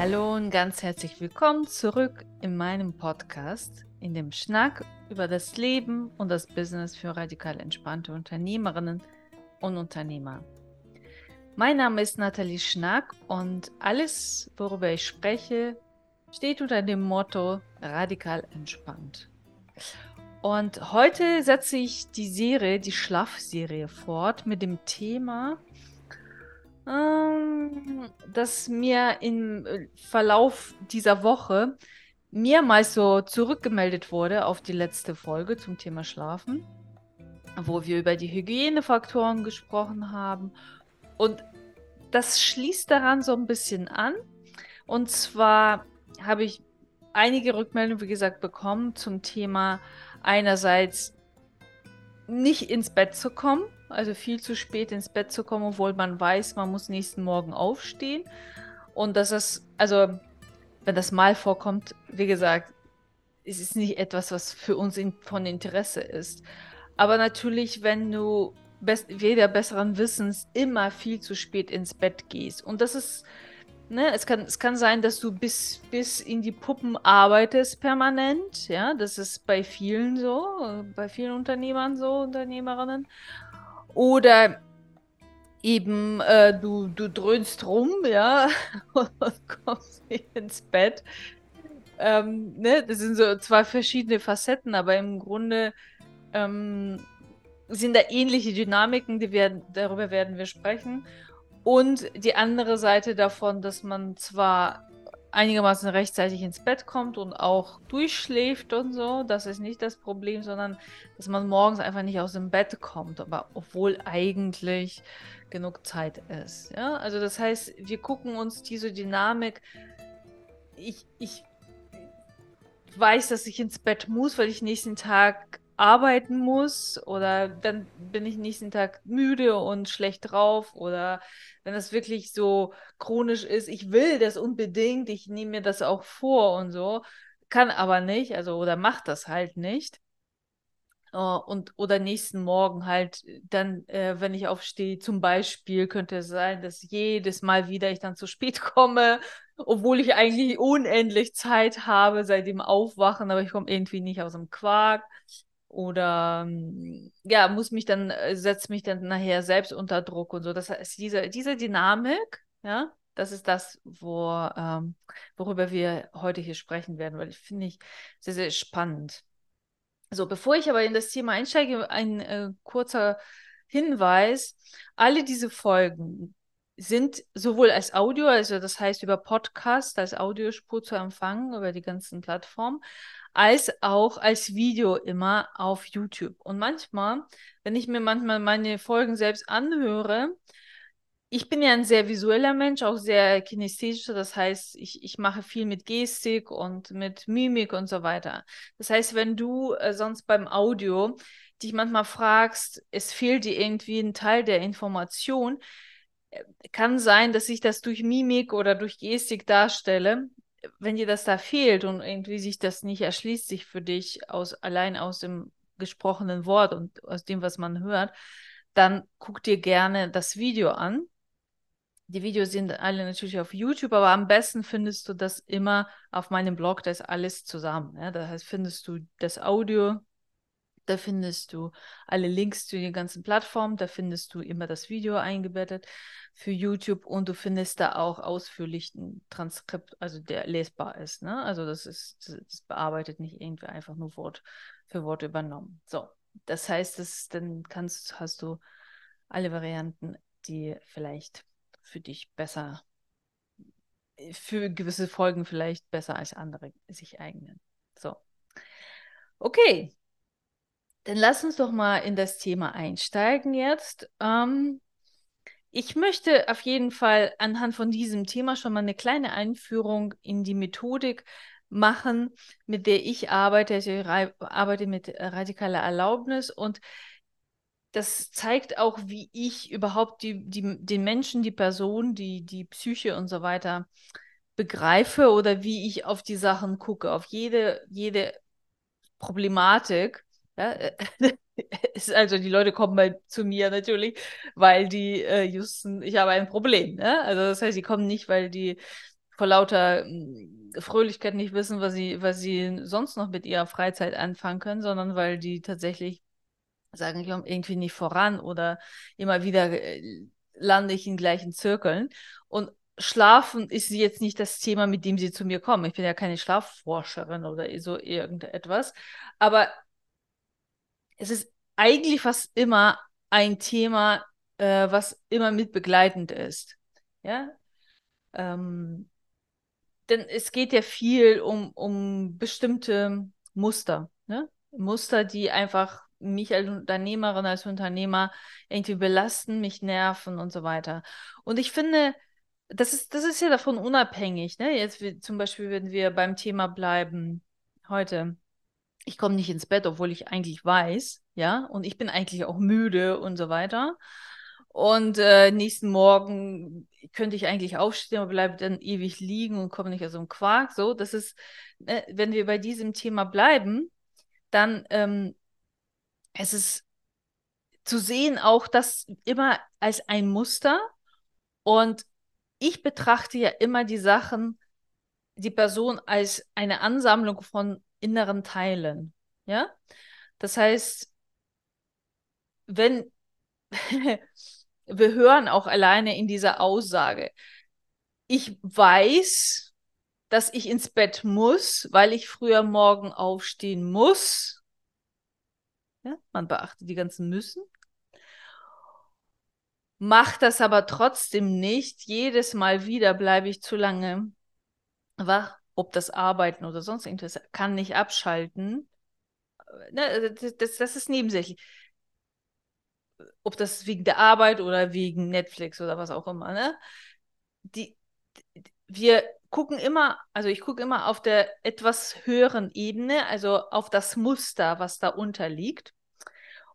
Hallo und ganz herzlich willkommen zurück in meinem Podcast, in dem Schnack über das Leben und das Business für radikal entspannte Unternehmerinnen und Unternehmer. Mein Name ist Nathalie Schnack und alles, worüber ich spreche, steht unter dem Motto radikal entspannt. Und heute setze ich die Serie, die Schlafserie fort mit dem Thema ähm, das mir im äh, Verlauf dieser Woche mehrmals so zurückgemeldet wurde auf die letzte Folge zum Thema Schlafen, wo wir über die Hygienefaktoren gesprochen haben. Und das schließt daran so ein bisschen an. Und zwar habe ich einige Rückmeldungen, wie gesagt, bekommen zum Thema einerseits nicht ins Bett zu kommen also viel zu spät ins Bett zu kommen, obwohl man weiß, man muss nächsten Morgen aufstehen. Und das ist, also, wenn das mal vorkommt, wie gesagt, es ist nicht etwas, was für uns in, von Interesse ist. Aber natürlich, wenn du best, weder besseren Wissens immer viel zu spät ins Bett gehst. Und das ist, ne, es kann, es kann sein, dass du bis, bis in die Puppen arbeitest permanent. Ja, das ist bei vielen so, bei vielen Unternehmern so, Unternehmerinnen. Oder eben äh, du, du dröhnst rum, ja, und kommst nicht ins Bett. Ähm, ne? Das sind so zwei verschiedene Facetten, aber im Grunde ähm, sind da ähnliche Dynamiken, die werden, darüber werden wir sprechen. Und die andere Seite davon, dass man zwar einigermaßen rechtzeitig ins Bett kommt und auch durchschläft und so. Das ist nicht das Problem, sondern dass man morgens einfach nicht aus dem Bett kommt, aber obwohl eigentlich genug Zeit ist. Ja, also das heißt, wir gucken uns diese Dynamik. Ich, ich weiß, dass ich ins Bett muss, weil ich nächsten Tag arbeiten muss oder dann bin ich nächsten Tag müde und schlecht drauf oder wenn das wirklich so chronisch ist, ich will das unbedingt, ich nehme mir das auch vor und so, kann aber nicht, also oder macht das halt nicht. Uh, und oder nächsten Morgen halt dann, äh, wenn ich aufstehe, zum Beispiel könnte es sein, dass jedes Mal wieder ich dann zu spät komme, obwohl ich eigentlich unendlich Zeit habe seit dem Aufwachen, aber ich komme irgendwie nicht aus dem Quark oder ähm, ja, muss mich dann, äh, setzt mich dann nachher selbst unter Druck und so. Das heißt, diese, diese Dynamik, ja, das ist das, wo, ähm, worüber wir heute hier sprechen werden, weil ich finde ich sehr, sehr spannend. So, bevor ich aber in das Thema einsteige, ein äh, kurzer Hinweis. Alle diese Folgen sind sowohl als Audio, also das heißt über Podcast, als Audiospur zu empfangen, über die ganzen Plattformen, als auch als Video immer auf YouTube. Und manchmal, wenn ich mir manchmal meine Folgen selbst anhöre, ich bin ja ein sehr visueller Mensch, auch sehr kinesthetischer. Das heißt, ich, ich mache viel mit Gestik und mit Mimik und so weiter. Das heißt, wenn du äh, sonst beim Audio dich manchmal fragst, es fehlt dir irgendwie ein Teil der Information, äh, kann sein, dass ich das durch Mimik oder durch Gestik darstelle wenn dir das da fehlt und irgendwie sich das nicht erschließt, sich für dich aus, allein aus dem gesprochenen Wort und aus dem, was man hört, dann guck dir gerne das Video an. Die Videos sind alle natürlich auf YouTube, aber am besten findest du das immer auf meinem Blog, da ist alles zusammen. Ja? Da heißt, findest du das Audio, da findest du alle Links zu den ganzen Plattformen, da findest du immer das Video eingebettet für YouTube und du findest da auch ausführlich ein Transkript, also der lesbar ist. Ne? Also das ist, das bearbeitet nicht irgendwie einfach nur Wort für Wort übernommen. So, das heißt, das, dann kannst, hast du alle Varianten, die vielleicht für dich besser, für gewisse Folgen vielleicht besser als andere sich eignen. So. Okay, dann lass uns doch mal in das Thema einsteigen jetzt. Ähm, ich möchte auf jeden Fall anhand von diesem Thema schon mal eine kleine Einführung in die Methodik machen, mit der ich arbeite. Also ich arbeite mit radikaler Erlaubnis und das zeigt auch, wie ich überhaupt die, die, den Menschen, die Person, die, die Psyche und so weiter begreife oder wie ich auf die Sachen gucke, auf jede, jede Problematik ja, äh, ist also die Leute kommen mal zu mir natürlich, weil die äh, justen, ich habe ein Problem. Ne? Also das heißt, sie kommen nicht, weil die vor lauter mm, Fröhlichkeit nicht wissen, was sie, was sie sonst noch mit ihrer Freizeit anfangen können, sondern weil die tatsächlich sagen, ich komme irgendwie nicht voran oder immer wieder äh, lande ich in gleichen Zirkeln. Und Schlafen ist jetzt nicht das Thema, mit dem sie zu mir kommen. Ich bin ja keine Schlafforscherin oder so irgendetwas. Aber es ist eigentlich fast immer ein Thema, äh, was immer mitbegleitend ist. Ja. Ähm, denn es geht ja viel um, um bestimmte Muster. Ne? Muster, die einfach mich als Unternehmerin, als Unternehmer irgendwie belasten, mich nerven und so weiter. Und ich finde, das ist, das ist ja davon unabhängig. Ne? Jetzt wie, zum Beispiel, wenn wir beim Thema bleiben heute. Ich komme nicht ins Bett, obwohl ich eigentlich weiß, ja, und ich bin eigentlich auch müde und so weiter. Und äh, nächsten Morgen könnte ich eigentlich aufstehen, aber bleibe dann ewig liegen und komme nicht aus dem Quark. So, das ist, äh, wenn wir bei diesem Thema bleiben, dann ähm, es ist zu sehen auch das immer als ein Muster und ich betrachte ja immer die Sachen, die Person als eine Ansammlung von inneren Teilen. Ja, das heißt, wenn wir hören auch alleine in dieser Aussage, ich weiß, dass ich ins Bett muss, weil ich früher morgen aufstehen muss. Ja, man beachtet die ganzen Müssen mache das aber trotzdem nicht. Jedes Mal wieder bleibe ich zu lange wach, ob das Arbeiten oder sonst irgendwas, kann nicht abschalten. Ne, das, das ist nebensächlich. Ob das wegen der Arbeit oder wegen Netflix oder was auch immer. Ne? Die, wir gucken immer, also ich gucke immer auf der etwas höheren Ebene, also auf das Muster, was da unterliegt.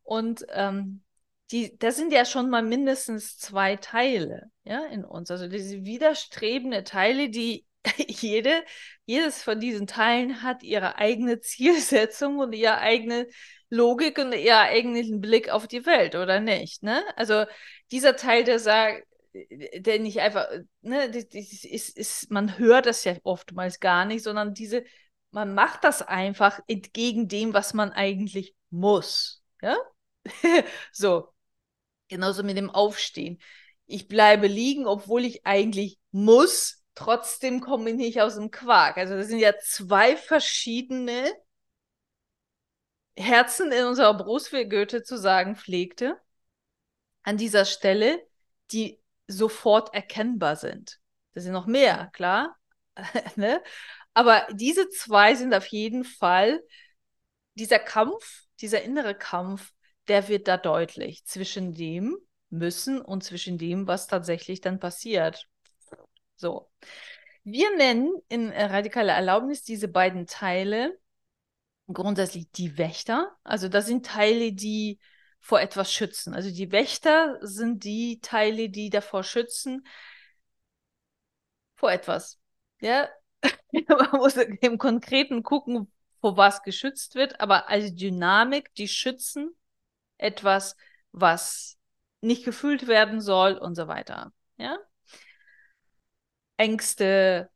Und ähm, die, das sind ja schon mal mindestens zwei Teile, ja, in uns. Also diese widerstrebende Teile, die jede, jedes von diesen Teilen hat ihre eigene Zielsetzung und ihre eigene Logik und ihren eigenen Blick auf die Welt, oder nicht? Ne? Also dieser Teil, der sagt, der nicht einfach, ne, ist, ist, ist, man hört das ja oftmals gar nicht, sondern diese, man macht das einfach entgegen dem, was man eigentlich muss. Ja? so. Genauso mit dem Aufstehen. Ich bleibe liegen, obwohl ich eigentlich muss. Trotzdem komme ich nicht aus dem Quark. Also das sind ja zwei verschiedene Herzen in unserer Brust, wie Goethe zu sagen pflegte, an dieser Stelle, die sofort erkennbar sind. Das sind noch mehr, klar. ne? Aber diese zwei sind auf jeden Fall dieser Kampf, dieser innere Kampf der wird da deutlich zwischen dem müssen und zwischen dem, was tatsächlich dann passiert. So. Wir nennen in radikaler Erlaubnis diese beiden Teile grundsätzlich die Wächter. Also das sind Teile, die vor etwas schützen. Also die Wächter sind die Teile, die davor schützen vor etwas. Ja, man muss im Konkreten gucken, vor was geschützt wird, aber als Dynamik, die schützen etwas, was nicht gefühlt werden soll und so weiter. Ja? Ängste,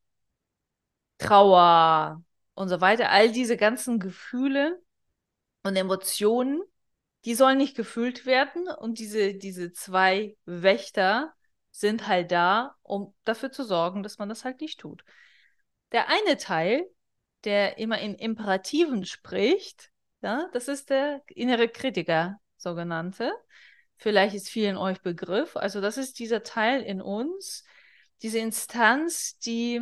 Trauer und so weiter, all diese ganzen Gefühle und Emotionen, die sollen nicht gefühlt werden und diese, diese zwei Wächter sind halt da, um dafür zu sorgen, dass man das halt nicht tut. Der eine Teil, der immer in Imperativen spricht, ja, das ist der innere Kritiker, sogenannte. Vielleicht ist vielen euch Begriff. Also das ist dieser Teil in uns, diese Instanz, die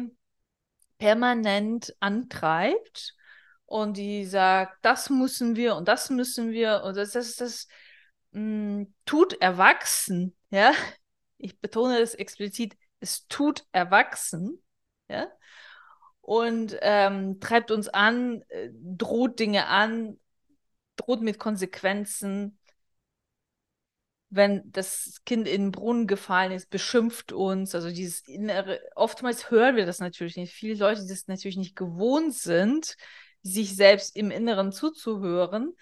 permanent antreibt und die sagt, das müssen wir und das müssen wir und das, das, das mh, mm, tut erwachsen, ja. Ich betone das explizit, es tut erwachsen, ja. Und ähm, treibt uns an, äh, droht Dinge an, droht mit Konsequenzen, wenn das Kind in den Brunnen gefallen ist, beschimpft uns. Also dieses innere, oftmals hören wir das natürlich nicht. Viele Leute, die das natürlich nicht gewohnt sind, sich selbst im Inneren zuzuhören,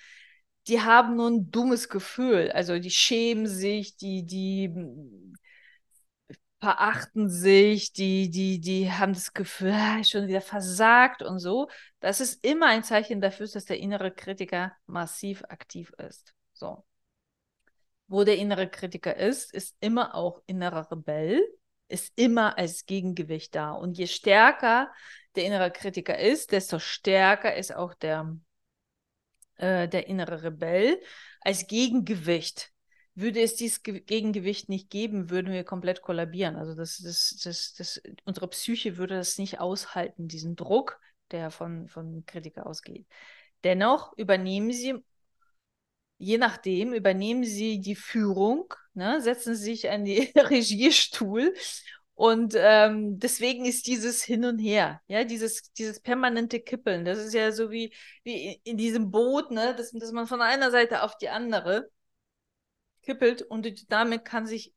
die haben nur ein dummes Gefühl. Also die schämen sich, die, die verachten sich, die, die, die haben das Gefühl, ah, schon wieder versagt und so. Das ist immer ein Zeichen dafür, dass der innere Kritiker massiv aktiv ist. So. Wo der innere Kritiker ist, ist immer auch innerer Rebell, ist immer als Gegengewicht da. Und je stärker der innere Kritiker ist, desto stärker ist auch der, äh, der innere Rebell als Gegengewicht würde es dieses Ge Gegengewicht nicht geben, würden wir komplett kollabieren. Also das, das, das, das, unsere Psyche würde das nicht aushalten, diesen Druck, der von, von Kritiker ausgeht. Dennoch übernehmen sie, je nachdem, übernehmen sie die Führung, ne, setzen sich an den Regiestuhl und ähm, deswegen ist dieses Hin und Her, ja, dieses, dieses permanente Kippeln, das ist ja so wie, wie in diesem Boot, ne, dass, dass man von einer Seite auf die andere kippelt und die Dynamik kann sich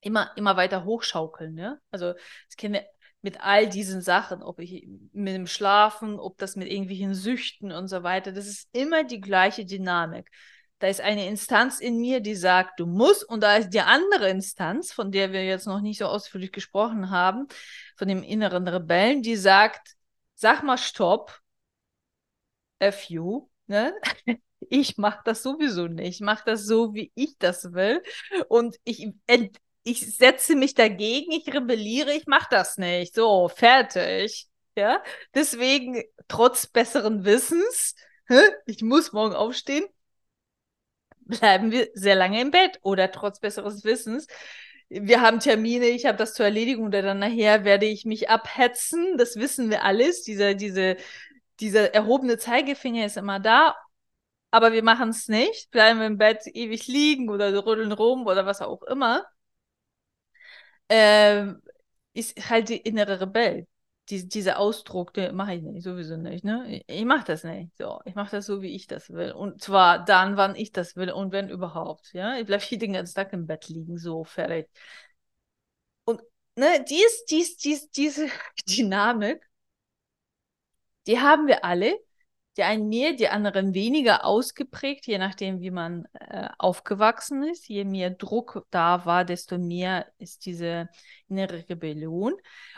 immer, immer weiter hochschaukeln. Ne? Also ich kenne mit all diesen Sachen, ob ich mit dem Schlafen, ob das mit irgendwelchen Süchten und so weiter, das ist immer die gleiche Dynamik. Da ist eine Instanz in mir, die sagt, du musst, und da ist die andere Instanz, von der wir jetzt noch nicht so ausführlich gesprochen haben, von dem inneren Rebellen, die sagt, sag mal Stopp, F you, ne? ich mache das sowieso nicht. Ich mache das so, wie ich das will. Und ich, ich setze mich dagegen, ich rebelliere, ich mache das nicht. So, fertig. Ja, deswegen, trotz besseren Wissens, ich muss morgen aufstehen, bleiben wir sehr lange im Bett oder trotz besseres Wissens. Wir haben Termine, ich habe das zur Erledigung oder dann nachher werde ich mich abhetzen. Das wissen wir alles. Dieser, diese, dieser erhobene Zeigefinger ist immer da aber wir machen es nicht, bleiben im Bett ewig liegen oder rütteln rum oder was auch immer, ähm, ist halt die innere Rebell. Die, dieser Ausdruck, den mache ich nicht, sowieso nicht. Ne? Ich, ich mache das nicht. So, ich mache das so, wie ich das will. Und zwar dann, wann ich das will und wenn überhaupt. Ja, ich bleibe hier den ganzen Tag im Bett liegen, so fertig. Und ne, dies, dies, dies, diese Dynamik, die haben wir alle die einen mehr, die anderen weniger ausgeprägt, je nachdem, wie man äh, aufgewachsen ist. Je mehr Druck da war, desto mehr ist diese innere Rebellion.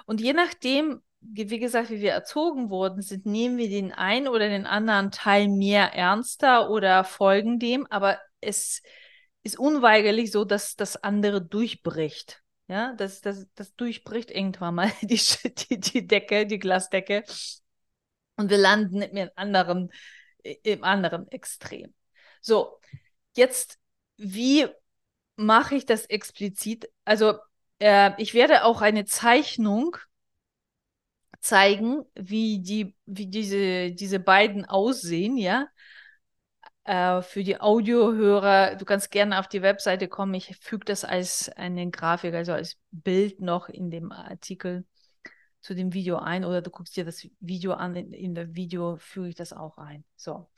Und je nachdem, wie gesagt, wie wir erzogen worden sind, nehmen wir den einen oder den anderen Teil mehr ernster oder folgen dem, aber es ist unweigerlich so, dass das andere durchbricht. Ja, das, das, das durchbricht irgendwann mal die, die, die Decke, die Glasdecke und wir landen im anderen, im anderen Extrem. So, jetzt, wie mache ich das explizit? Also, äh, ich werde auch eine Zeichnung zeigen, wie die, wie diese, diese beiden aussehen, ja. Äh, für die Audiohörer, du kannst gerne auf die Webseite kommen. Ich füge das als eine Grafik, also als Bild noch in dem Artikel zu dem Video ein oder du guckst dir das Video an, in, in der Video füge ich das auch ein. So.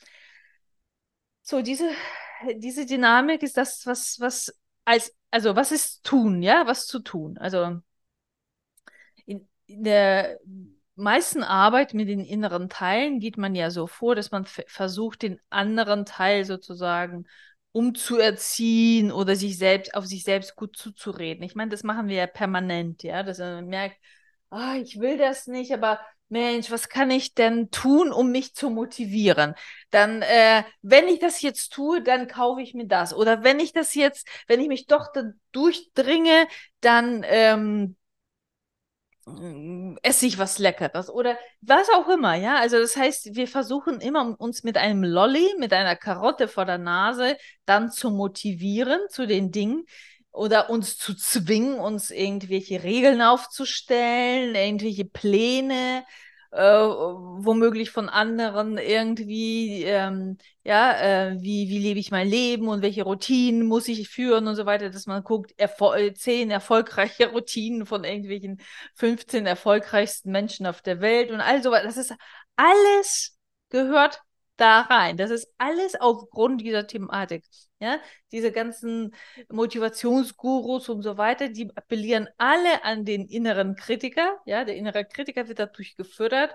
So, diese, diese Dynamik ist das, was, was als, also was ist tun, ja, was zu tun. Also in, in der meisten Arbeit mit den inneren Teilen geht man ja so vor, dass man versucht, den anderen Teil sozusagen umzuerziehen oder sich selbst auf sich selbst gut zuzureden. Ich meine, das machen wir ja permanent, ja, dass man merkt, ah, ich will das nicht, aber Mensch, was kann ich denn tun, um mich zu motivieren? Dann, äh, wenn ich das jetzt tue, dann kaufe ich mir das. Oder wenn ich das jetzt, wenn ich mich doch da durchdringe, dann ähm, esse ich was Leckeres oder was auch immer, ja. Also das heißt, wir versuchen immer uns mit einem Lolly, mit einer Karotte vor der Nase dann zu motivieren zu den Dingen, oder uns zu zwingen, uns irgendwelche Regeln aufzustellen, irgendwelche Pläne, äh, womöglich von anderen irgendwie, ähm, ja, äh, wie, wie lebe ich mein Leben und welche Routinen muss ich führen und so weiter, dass man guckt, erfol äh, zehn erfolgreiche Routinen von irgendwelchen 15 erfolgreichsten Menschen auf der Welt und all so weiter. Das ist alles gehört da rein. Das ist alles aufgrund dieser Thematik. Ja, diese ganzen Motivationsgurus und so weiter, die appellieren alle an den inneren Kritiker. Ja, der innere Kritiker wird dadurch gefördert.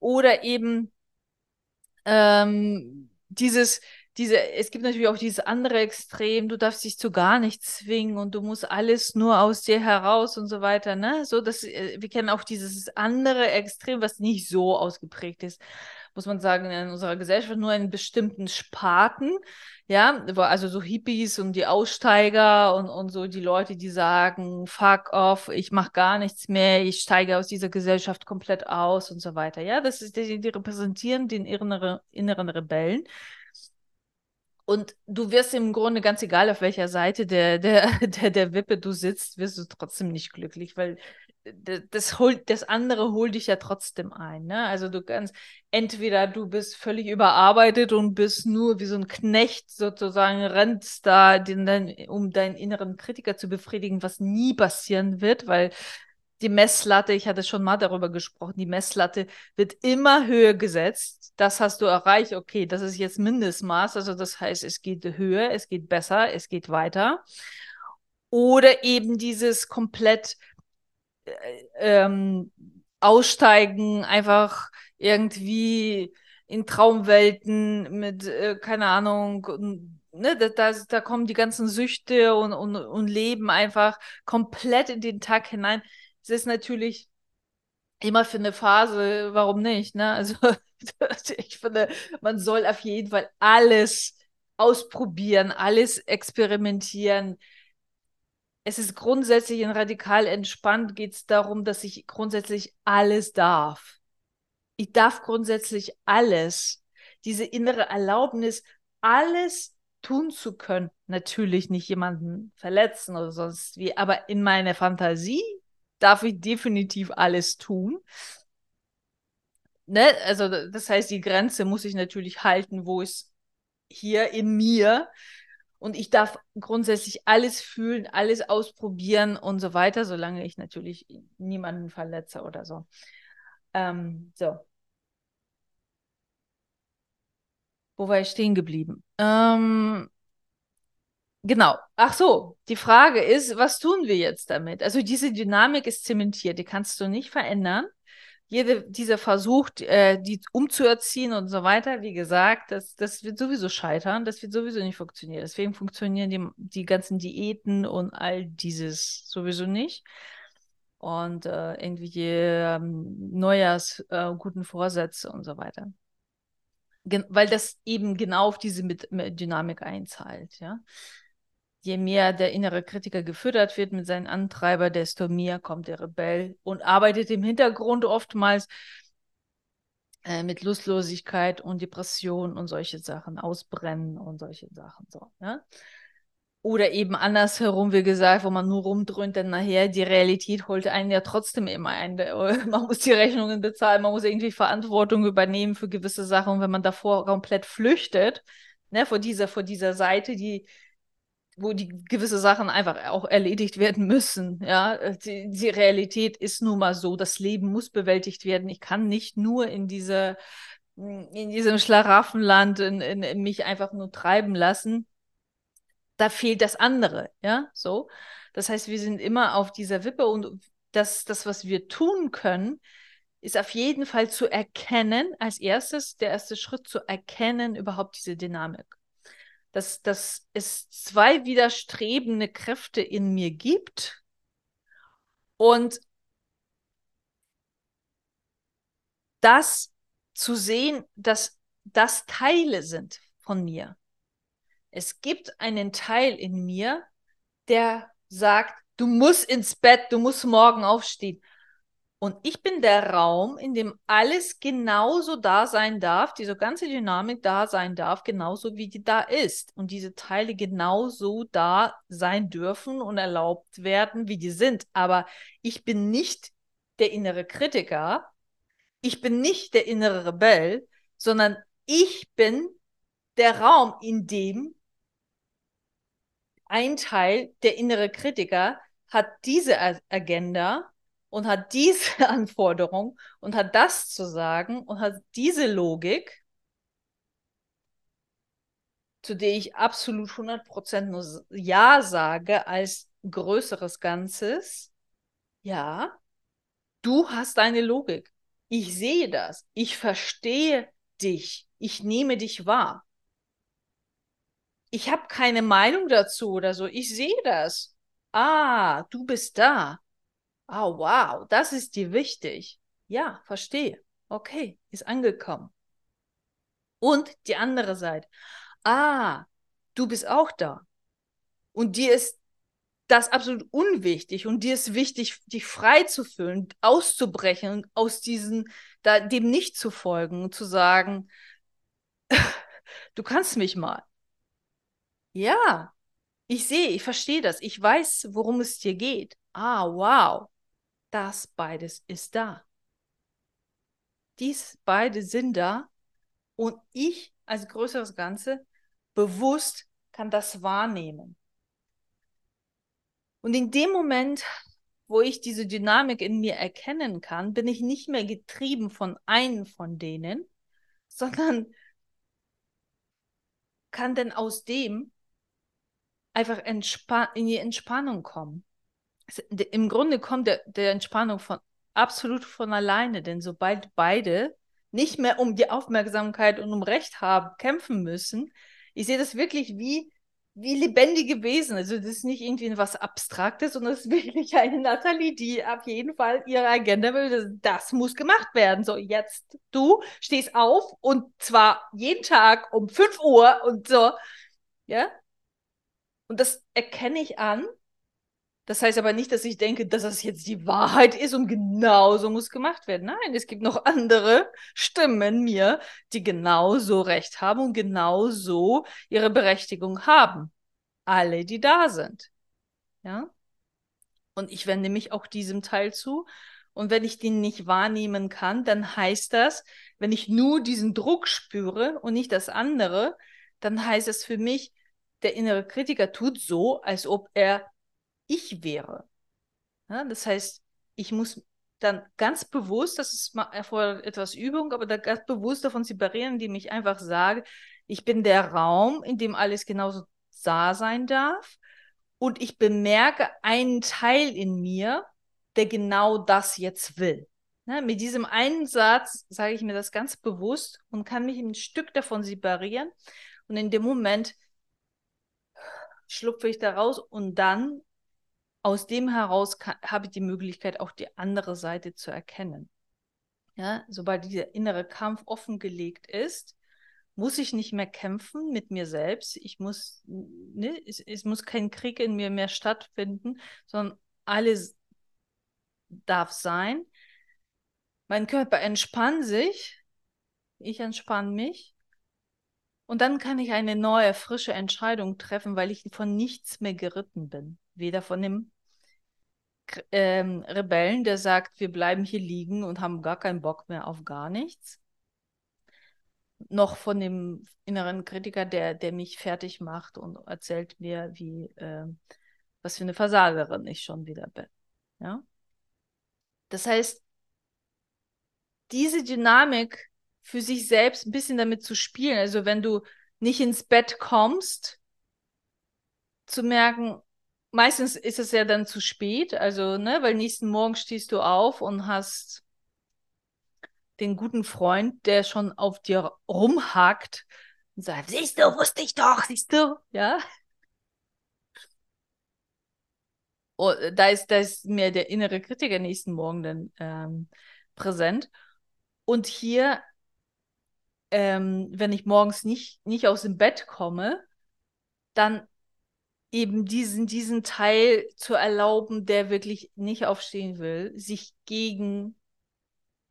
Oder eben ähm, dieses, diese, es gibt natürlich auch dieses andere Extrem, du darfst dich zu gar nichts zwingen und du musst alles nur aus dir heraus und so weiter, ne? So, dass äh, wir kennen auch dieses andere Extrem, was nicht so ausgeprägt ist, muss man sagen, in unserer Gesellschaft nur in bestimmten Sparten, ja, also so Hippies und die Aussteiger und, und so die Leute, die sagen, fuck off, ich mach gar nichts mehr, ich steige aus dieser Gesellschaft komplett aus und so weiter. Ja, das ist, die, die repräsentieren den inneren, inneren Rebellen. Und du wirst im Grunde ganz egal, auf welcher Seite der, der, der, der Wippe du sitzt, wirst du trotzdem nicht glücklich, weil das, holt, das andere holt dich ja trotzdem ein. Ne? Also du kannst, entweder du bist völlig überarbeitet und bist nur wie so ein Knecht sozusagen, rennst da, den, den, um deinen inneren Kritiker zu befriedigen, was nie passieren wird, weil die Messlatte, ich hatte schon mal darüber gesprochen, die Messlatte wird immer höher gesetzt. Das hast du erreicht, okay, das ist jetzt Mindestmaß, also das heißt, es geht höher, es geht besser, es geht weiter. Oder eben dieses komplett ähm, Aussteigen, einfach irgendwie in Traumwelten mit, äh, keine Ahnung, ne, da, da, da kommen die ganzen Süchte und, und, und leben einfach komplett in den Tag hinein es ist natürlich immer für eine Phase, warum nicht? Ne? Also ich finde, man soll auf jeden Fall alles ausprobieren, alles experimentieren. Es ist grundsätzlich in radikal entspannt, geht es darum, dass ich grundsätzlich alles darf. Ich darf grundsätzlich alles. Diese innere Erlaubnis, alles tun zu können. Natürlich nicht jemanden verletzen oder sonst wie, aber in meiner Fantasie darf ich definitiv alles tun. Ne? Also das heißt, die Grenze muss ich natürlich halten, wo es hier in mir und ich darf grundsätzlich alles fühlen, alles ausprobieren und so weiter, solange ich natürlich niemanden verletze oder so. Ähm, so. Wo war ich stehen geblieben? Ähm, Genau. Ach so, die Frage ist, was tun wir jetzt damit? Also diese Dynamik ist zementiert, die kannst du nicht verändern. Jede, dieser Versuch, äh, die umzuerziehen und so weiter, wie gesagt, das, das wird sowieso scheitern, das wird sowieso nicht funktionieren. Deswegen funktionieren die, die ganzen Diäten und all dieses sowieso nicht. Und äh, irgendwie ähm, Neujahrs äh, guten Vorsätze und so weiter. Gen weil das eben genau auf diese mit, Dynamik einzahlt, ja je mehr der innere Kritiker gefüttert wird mit seinen Antreiber, desto mehr kommt der Rebell und arbeitet im Hintergrund oftmals äh, mit Lustlosigkeit und Depression und solche Sachen, Ausbrennen und solche Sachen. So, ne? Oder eben andersherum, wie gesagt, wo man nur rumdröhnt, denn nachher die Realität holt einen ja trotzdem immer ein. Man muss die Rechnungen bezahlen, man muss irgendwie Verantwortung übernehmen für gewisse Sachen. Und wenn man davor komplett flüchtet, ne, vor dieser, vor dieser Seite, die wo die gewisse Sachen einfach auch erledigt werden müssen. Ja, die, die, Realität ist nun mal so, das Leben muss bewältigt werden. Ich kann nicht nur in diese in diesem Schlaraffenland in, in, in mich einfach nur treiben lassen. Da fehlt das andere, ja, so. Das heißt, wir sind immer auf dieser Wippe und das, das, was wir tun können, ist auf jeden Fall zu erkennen, als erstes, der erste Schritt zu erkennen, überhaupt diese Dynamik dass, dass es zwei widerstrebende Kräfte in mir gibt und das zu sehen, dass das Teile sind von mir. Es gibt einen Teil in mir, der sagt, du musst ins Bett, du musst morgen aufstehen. Und ich bin der Raum, in dem alles genauso da sein darf, diese ganze Dynamik da sein darf, genauso wie die da ist. Und diese Teile genauso da sein dürfen und erlaubt werden, wie die sind. Aber ich bin nicht der innere Kritiker, ich bin nicht der innere Rebell, sondern ich bin der Raum, in dem ein Teil, der innere Kritiker, hat diese Agenda und hat diese Anforderung und hat das zu sagen und hat diese Logik, zu der ich absolut 100% nur Ja sage als größeres Ganzes, ja, du hast deine Logik. Ich sehe das. Ich verstehe dich. Ich nehme dich wahr. ich habe keine Meinung dazu oder so. Ich sehe das. Ah, du bist da. Oh, wow, das ist dir wichtig. Ja, verstehe. Okay, ist angekommen. Und die andere Seite. Ah, du bist auch da. Und dir ist das absolut unwichtig und dir ist wichtig, dich frei zu fühlen, auszubrechen aus diesen, da, dem nicht zu folgen und zu sagen, du kannst mich mal. Ja, ich sehe, ich verstehe das, ich weiß, worum es dir geht. Ah, wow, das beides ist da. Dies beide sind da und ich als größeres Ganze bewusst kann das wahrnehmen. Und in dem Moment, wo ich diese Dynamik in mir erkennen kann, bin ich nicht mehr getrieben von einem von denen, sondern kann denn aus dem einfach in die Entspannung kommen. Im Grunde kommt der, der Entspannung von absolut von alleine, denn sobald beide nicht mehr um die Aufmerksamkeit und um Recht haben, kämpfen müssen, ich sehe das wirklich wie wie lebendige Wesen. Also das ist nicht irgendwie was Abstraktes, sondern es ist wirklich eine Nathalie, die auf jeden Fall ihre Agenda will. Das muss gemacht werden. So, jetzt du stehst auf und zwar jeden Tag um 5 Uhr und so. Ja. Und das erkenne ich an. Das heißt aber nicht, dass ich denke, dass das jetzt die Wahrheit ist und genauso muss gemacht werden. Nein, es gibt noch andere Stimmen mir, die genauso recht haben und genauso ihre Berechtigung haben. Alle, die da sind. Ja? Und ich wende mich auch diesem Teil zu. Und wenn ich den nicht wahrnehmen kann, dann heißt das, wenn ich nur diesen Druck spüre und nicht das andere, dann heißt es für mich, der innere Kritiker tut so, als ob er ich wäre. Ja, das heißt, ich muss dann ganz bewusst, das ist erfordert etwas Übung, aber da ganz bewusst davon separieren, indem ich einfach sage, ich bin der Raum, in dem alles genauso da sein darf und ich bemerke einen Teil in mir, der genau das jetzt will. Ne, mit diesem einen Satz sage ich mir das ganz bewusst und kann mich ein Stück davon separieren. Und in dem Moment schlupfe ich da raus und dann aus dem heraus habe ich die Möglichkeit, auch die andere Seite zu erkennen. Ja, sobald dieser innere Kampf offengelegt ist, muss ich nicht mehr kämpfen mit mir selbst. Ich muss, ne, es, es muss kein Krieg in mir mehr stattfinden, sondern alles darf sein. Mein Körper entspannt sich, ich entspanne mich. Und dann kann ich eine neue, frische Entscheidung treffen, weil ich von nichts mehr geritten bin. Weder von dem ähm, Rebellen, der sagt, wir bleiben hier liegen und haben gar keinen Bock mehr auf gar nichts, noch von dem inneren Kritiker, der, der mich fertig macht und erzählt mir, wie äh, was für eine Versagerin ich schon wieder bin. Ja? Das heißt, diese Dynamik für sich selbst ein bisschen damit zu spielen, also wenn du nicht ins Bett kommst, zu merken, meistens ist es ja dann zu spät, also, ne, weil nächsten Morgen stehst du auf und hast den guten Freund, der schon auf dir rumhakt und sagt, siehst du, wusste ich doch, siehst du, ja. Und oh, da ist, da ist mir der innere Kritiker nächsten Morgen dann ähm, präsent. Und hier, ähm, wenn ich morgens nicht, nicht aus dem Bett komme, dann eben diesen, diesen Teil zu erlauben, der wirklich nicht aufstehen will, sich gegen,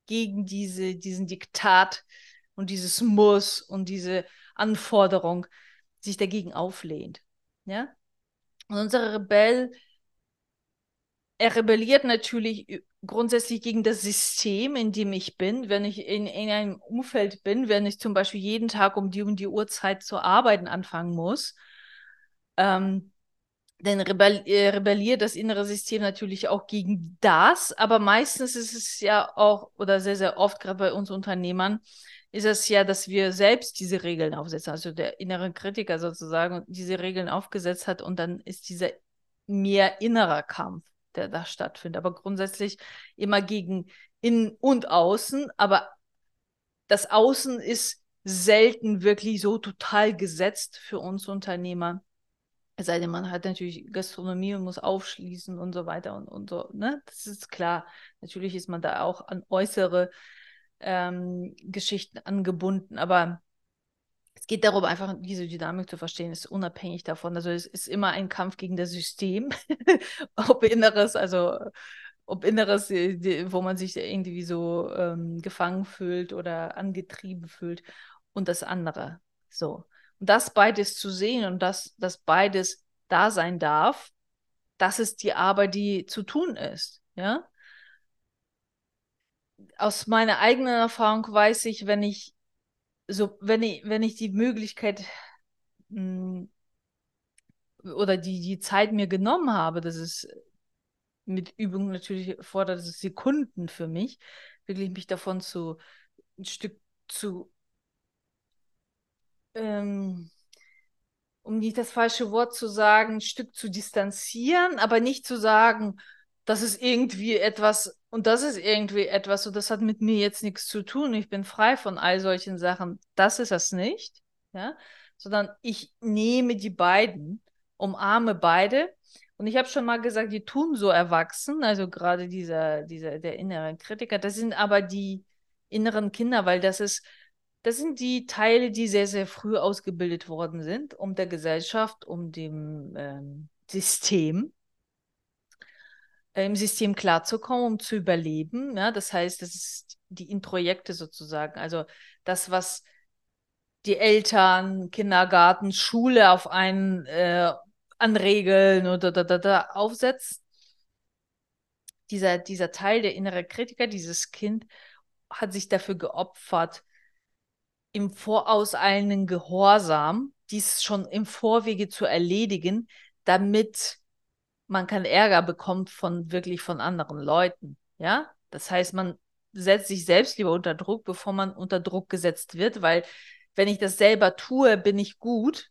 gegen diese, diesen Diktat und dieses Muss und diese Anforderung sich dagegen auflehnt. Ja? Und unser Rebell, er rebelliert natürlich grundsätzlich gegen das System, in dem ich bin. Wenn ich in, in einem Umfeld bin, wenn ich zum Beispiel jeden Tag um die um die Uhrzeit zu arbeiten anfangen muss, ähm, dann rebell äh, rebelliert das innere System natürlich auch gegen das, aber meistens ist es ja auch, oder sehr, sehr oft, gerade bei uns Unternehmern, ist es ja, dass wir selbst diese Regeln aufsetzen, also der innere Kritiker sozusagen diese Regeln aufgesetzt hat und dann ist dieser mehr innerer Kampf, der da stattfindet, aber grundsätzlich immer gegen innen und außen, aber das Außen ist selten wirklich so total gesetzt für uns Unternehmer. Es sei denn, man hat natürlich Gastronomie und muss aufschließen und so weiter und, und so. Ne? Das ist klar. Natürlich ist man da auch an äußere ähm, Geschichten angebunden, aber es geht darum, einfach diese Dynamik zu verstehen, ist unabhängig davon. Also es ist immer ein Kampf gegen das System, ob Inneres, also ob Inneres, wo man sich irgendwie so ähm, gefangen fühlt oder angetrieben fühlt und das andere. So. Das beides zu sehen und dass das beides da sein darf, das ist die Arbeit, die zu tun ist. Ja. Aus meiner eigenen Erfahrung weiß ich, wenn ich so, wenn ich, wenn ich die Möglichkeit mh, hm, oder die, die Zeit mir genommen habe, das ist mit Übung natürlich fordert es Sekunden für mich, wirklich mich davon zu ein Stück zu ähm, um nicht das falsche Wort zu sagen, ein Stück zu distanzieren, aber nicht zu sagen, das ist irgendwie etwas und das ist irgendwie etwas und das hat mit mir jetzt nichts zu tun. Ich bin frei von all solchen Sachen. Das ist es nicht, ja, sondern ich nehme die beiden, umarme beide. Und ich habe schon mal gesagt, die tun so erwachsen, also gerade dieser, dieser, der innere Kritiker, das sind aber die inneren Kinder, weil das ist, das sind die Teile, die sehr, sehr früh ausgebildet worden sind, um der Gesellschaft, um dem ähm, System im System klarzukommen, um zu überleben. Ja? Das heißt, das ist die Introjekte sozusagen. Also das, was die Eltern, Kindergarten, Schule auf einen äh, an Regeln oder da, da, da aufsetzt. Dieser, dieser Teil, der innere Kritiker, dieses Kind, hat sich dafür geopfert, im vorauseilenden Gehorsam dies schon im Vorwege zu erledigen, damit man keinen Ärger bekommt von wirklich von anderen Leuten. Ja, das heißt, man setzt sich selbst lieber unter Druck, bevor man unter Druck gesetzt wird, weil wenn ich das selber tue, bin ich gut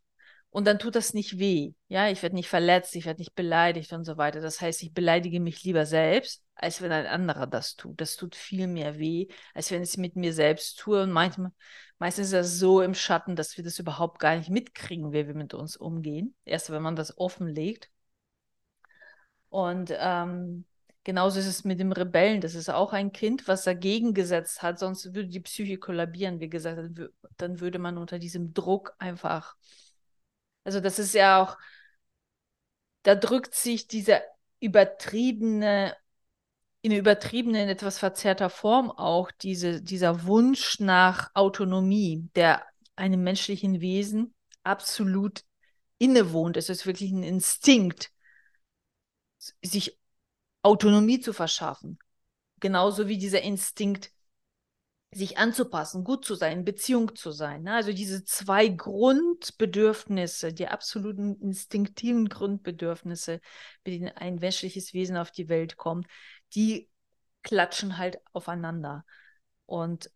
und dann tut das nicht weh. Ja, ich werde nicht verletzt, ich werde nicht beleidigt und so weiter. Das heißt, ich beleidige mich lieber selbst, als wenn ein anderer das tut. Das tut viel mehr weh, als wenn ich es mit mir selbst tue. Und manchmal, meistens ist das so im Schatten, dass wir das überhaupt gar nicht mitkriegen, wie wir mit uns umgehen. Erst wenn man das offenlegt. Und ähm, genauso ist es mit dem Rebellen. Das ist auch ein Kind, was dagegen gesetzt hat, sonst würde die Psyche kollabieren. Wie gesagt, dann würde man unter diesem Druck einfach. Also, das ist ja auch, da drückt sich dieser übertriebene, in übertriebenen, etwas verzerrter Form auch diese, dieser Wunsch nach Autonomie, der einem menschlichen Wesen absolut innewohnt. Es ist wirklich ein Instinkt sich Autonomie zu verschaffen. Genauso wie dieser Instinkt, sich anzupassen, gut zu sein, in Beziehung zu sein. Ne? Also diese zwei Grundbedürfnisse, die absoluten instinktiven Grundbedürfnisse, mit denen ein menschliches Wesen auf die Welt kommt, die klatschen halt aufeinander und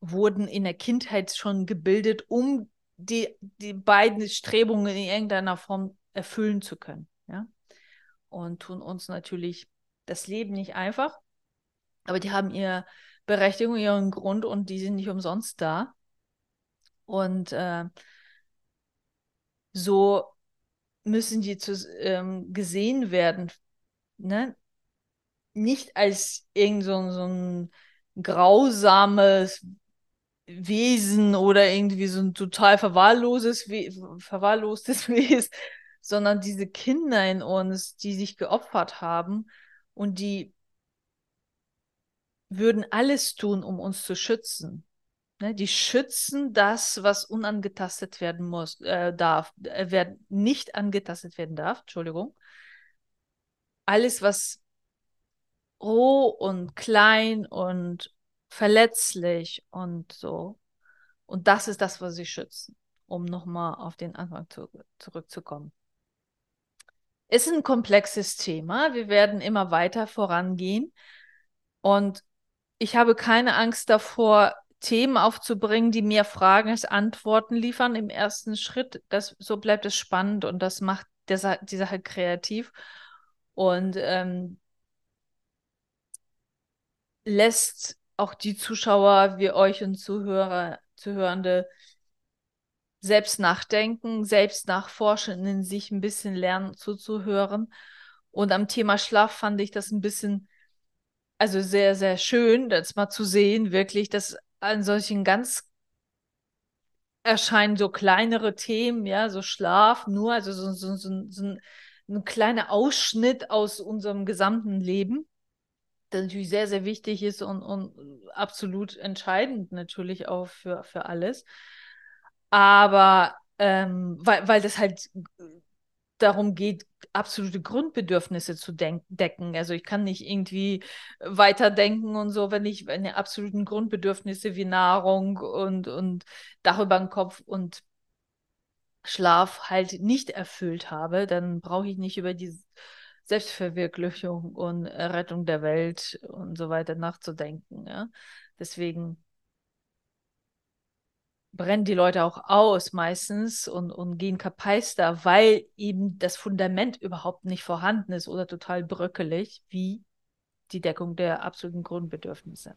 wurden in der Kindheit schon gebildet, um die, die beiden Strebungen in irgendeiner Form erfüllen zu können. Ja? und tun uns natürlich das Leben nicht einfach. Aber die haben ihre Berechtigung, ihren Grund und die sind nicht umsonst da. Und äh, so müssen die zu, ähm, gesehen werden, ne? nicht als irgend so, so ein grausames Wesen oder irgendwie so ein total verwahrloses, verwahrlostes Wesen, sondern diese Kinder in uns, die sich geopfert haben und die würden alles tun, um uns zu schützen. Ne? Die schützen das, was unangetastet werden muss, äh, darf, äh, werden, nicht angetastet werden darf, Entschuldigung. Alles, was roh und klein und verletzlich und so. Und das ist das, was sie schützen, um nochmal auf den Anfang zu, zurückzukommen. Ist ein komplexes Thema. Wir werden immer weiter vorangehen. Und ich habe keine Angst davor, Themen aufzubringen, die mehr Fragen als Antworten liefern im ersten Schritt. Das, so bleibt es spannend und das macht der, die Sache kreativ und ähm, lässt auch die Zuschauer wie euch und Zuhörer Zuhörende selbst nachdenken, selbst nachforschen, in sich ein bisschen lernen zuzuhören. Und am Thema Schlaf fand ich das ein bisschen, also sehr, sehr schön, das mal zu sehen, wirklich, dass an solchen ganz erscheinen so kleinere Themen, ja, so Schlaf, nur, also so, so, so, so ein, ein kleiner Ausschnitt aus unserem gesamten Leben, der natürlich sehr, sehr wichtig ist und, und absolut entscheidend natürlich auch für, für alles. Aber ähm, weil, weil das halt darum geht, absolute Grundbedürfnisse zu decken. Also ich kann nicht irgendwie weiterdenken und so, wenn ich meine absoluten Grundbedürfnisse wie Nahrung und, und Dach über den Kopf und Schlaf halt nicht erfüllt habe, dann brauche ich nicht über die Selbstverwirklichung und Rettung der Welt und so weiter nachzudenken. Ja? Deswegen brennen die Leute auch aus meistens und, und gehen kapeister, weil eben das Fundament überhaupt nicht vorhanden ist oder total bröckelig, wie die Deckung der absoluten Grundbedürfnisse.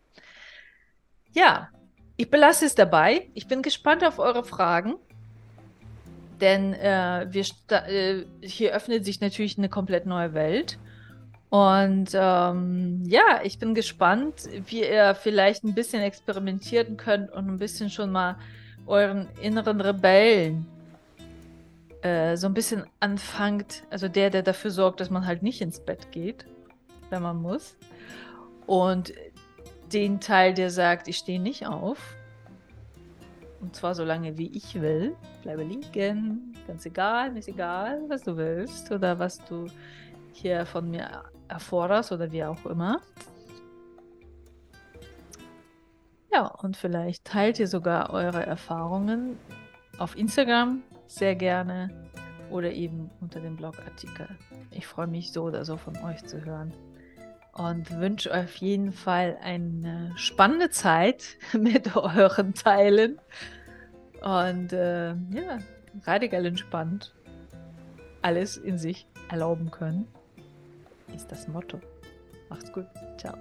Ja, ich belasse es dabei. Ich bin gespannt auf eure Fragen. Denn äh, äh, hier öffnet sich natürlich eine komplett neue Welt. Und ähm, ja, ich bin gespannt, wie ihr vielleicht ein bisschen experimentieren könnt und ein bisschen schon mal euren inneren Rebellen äh, so ein bisschen anfangt, also der, der dafür sorgt, dass man halt nicht ins Bett geht, wenn man muss. Und den Teil, der sagt, ich stehe nicht auf. Und zwar so lange, wie ich will. Bleibe liegen. Ganz egal, mir ist egal, was du willst oder was du hier von mir erforderst oder wie auch immer. Ja, und vielleicht teilt ihr sogar eure Erfahrungen auf Instagram sehr gerne oder eben unter dem Blogartikel. Ich freue mich so oder so von euch zu hören und wünsche euch auf jeden Fall eine spannende Zeit mit euren Teilen und äh, ja, radikal entspannt alles in sich erlauben können, ist das Motto. Macht's gut. Ciao.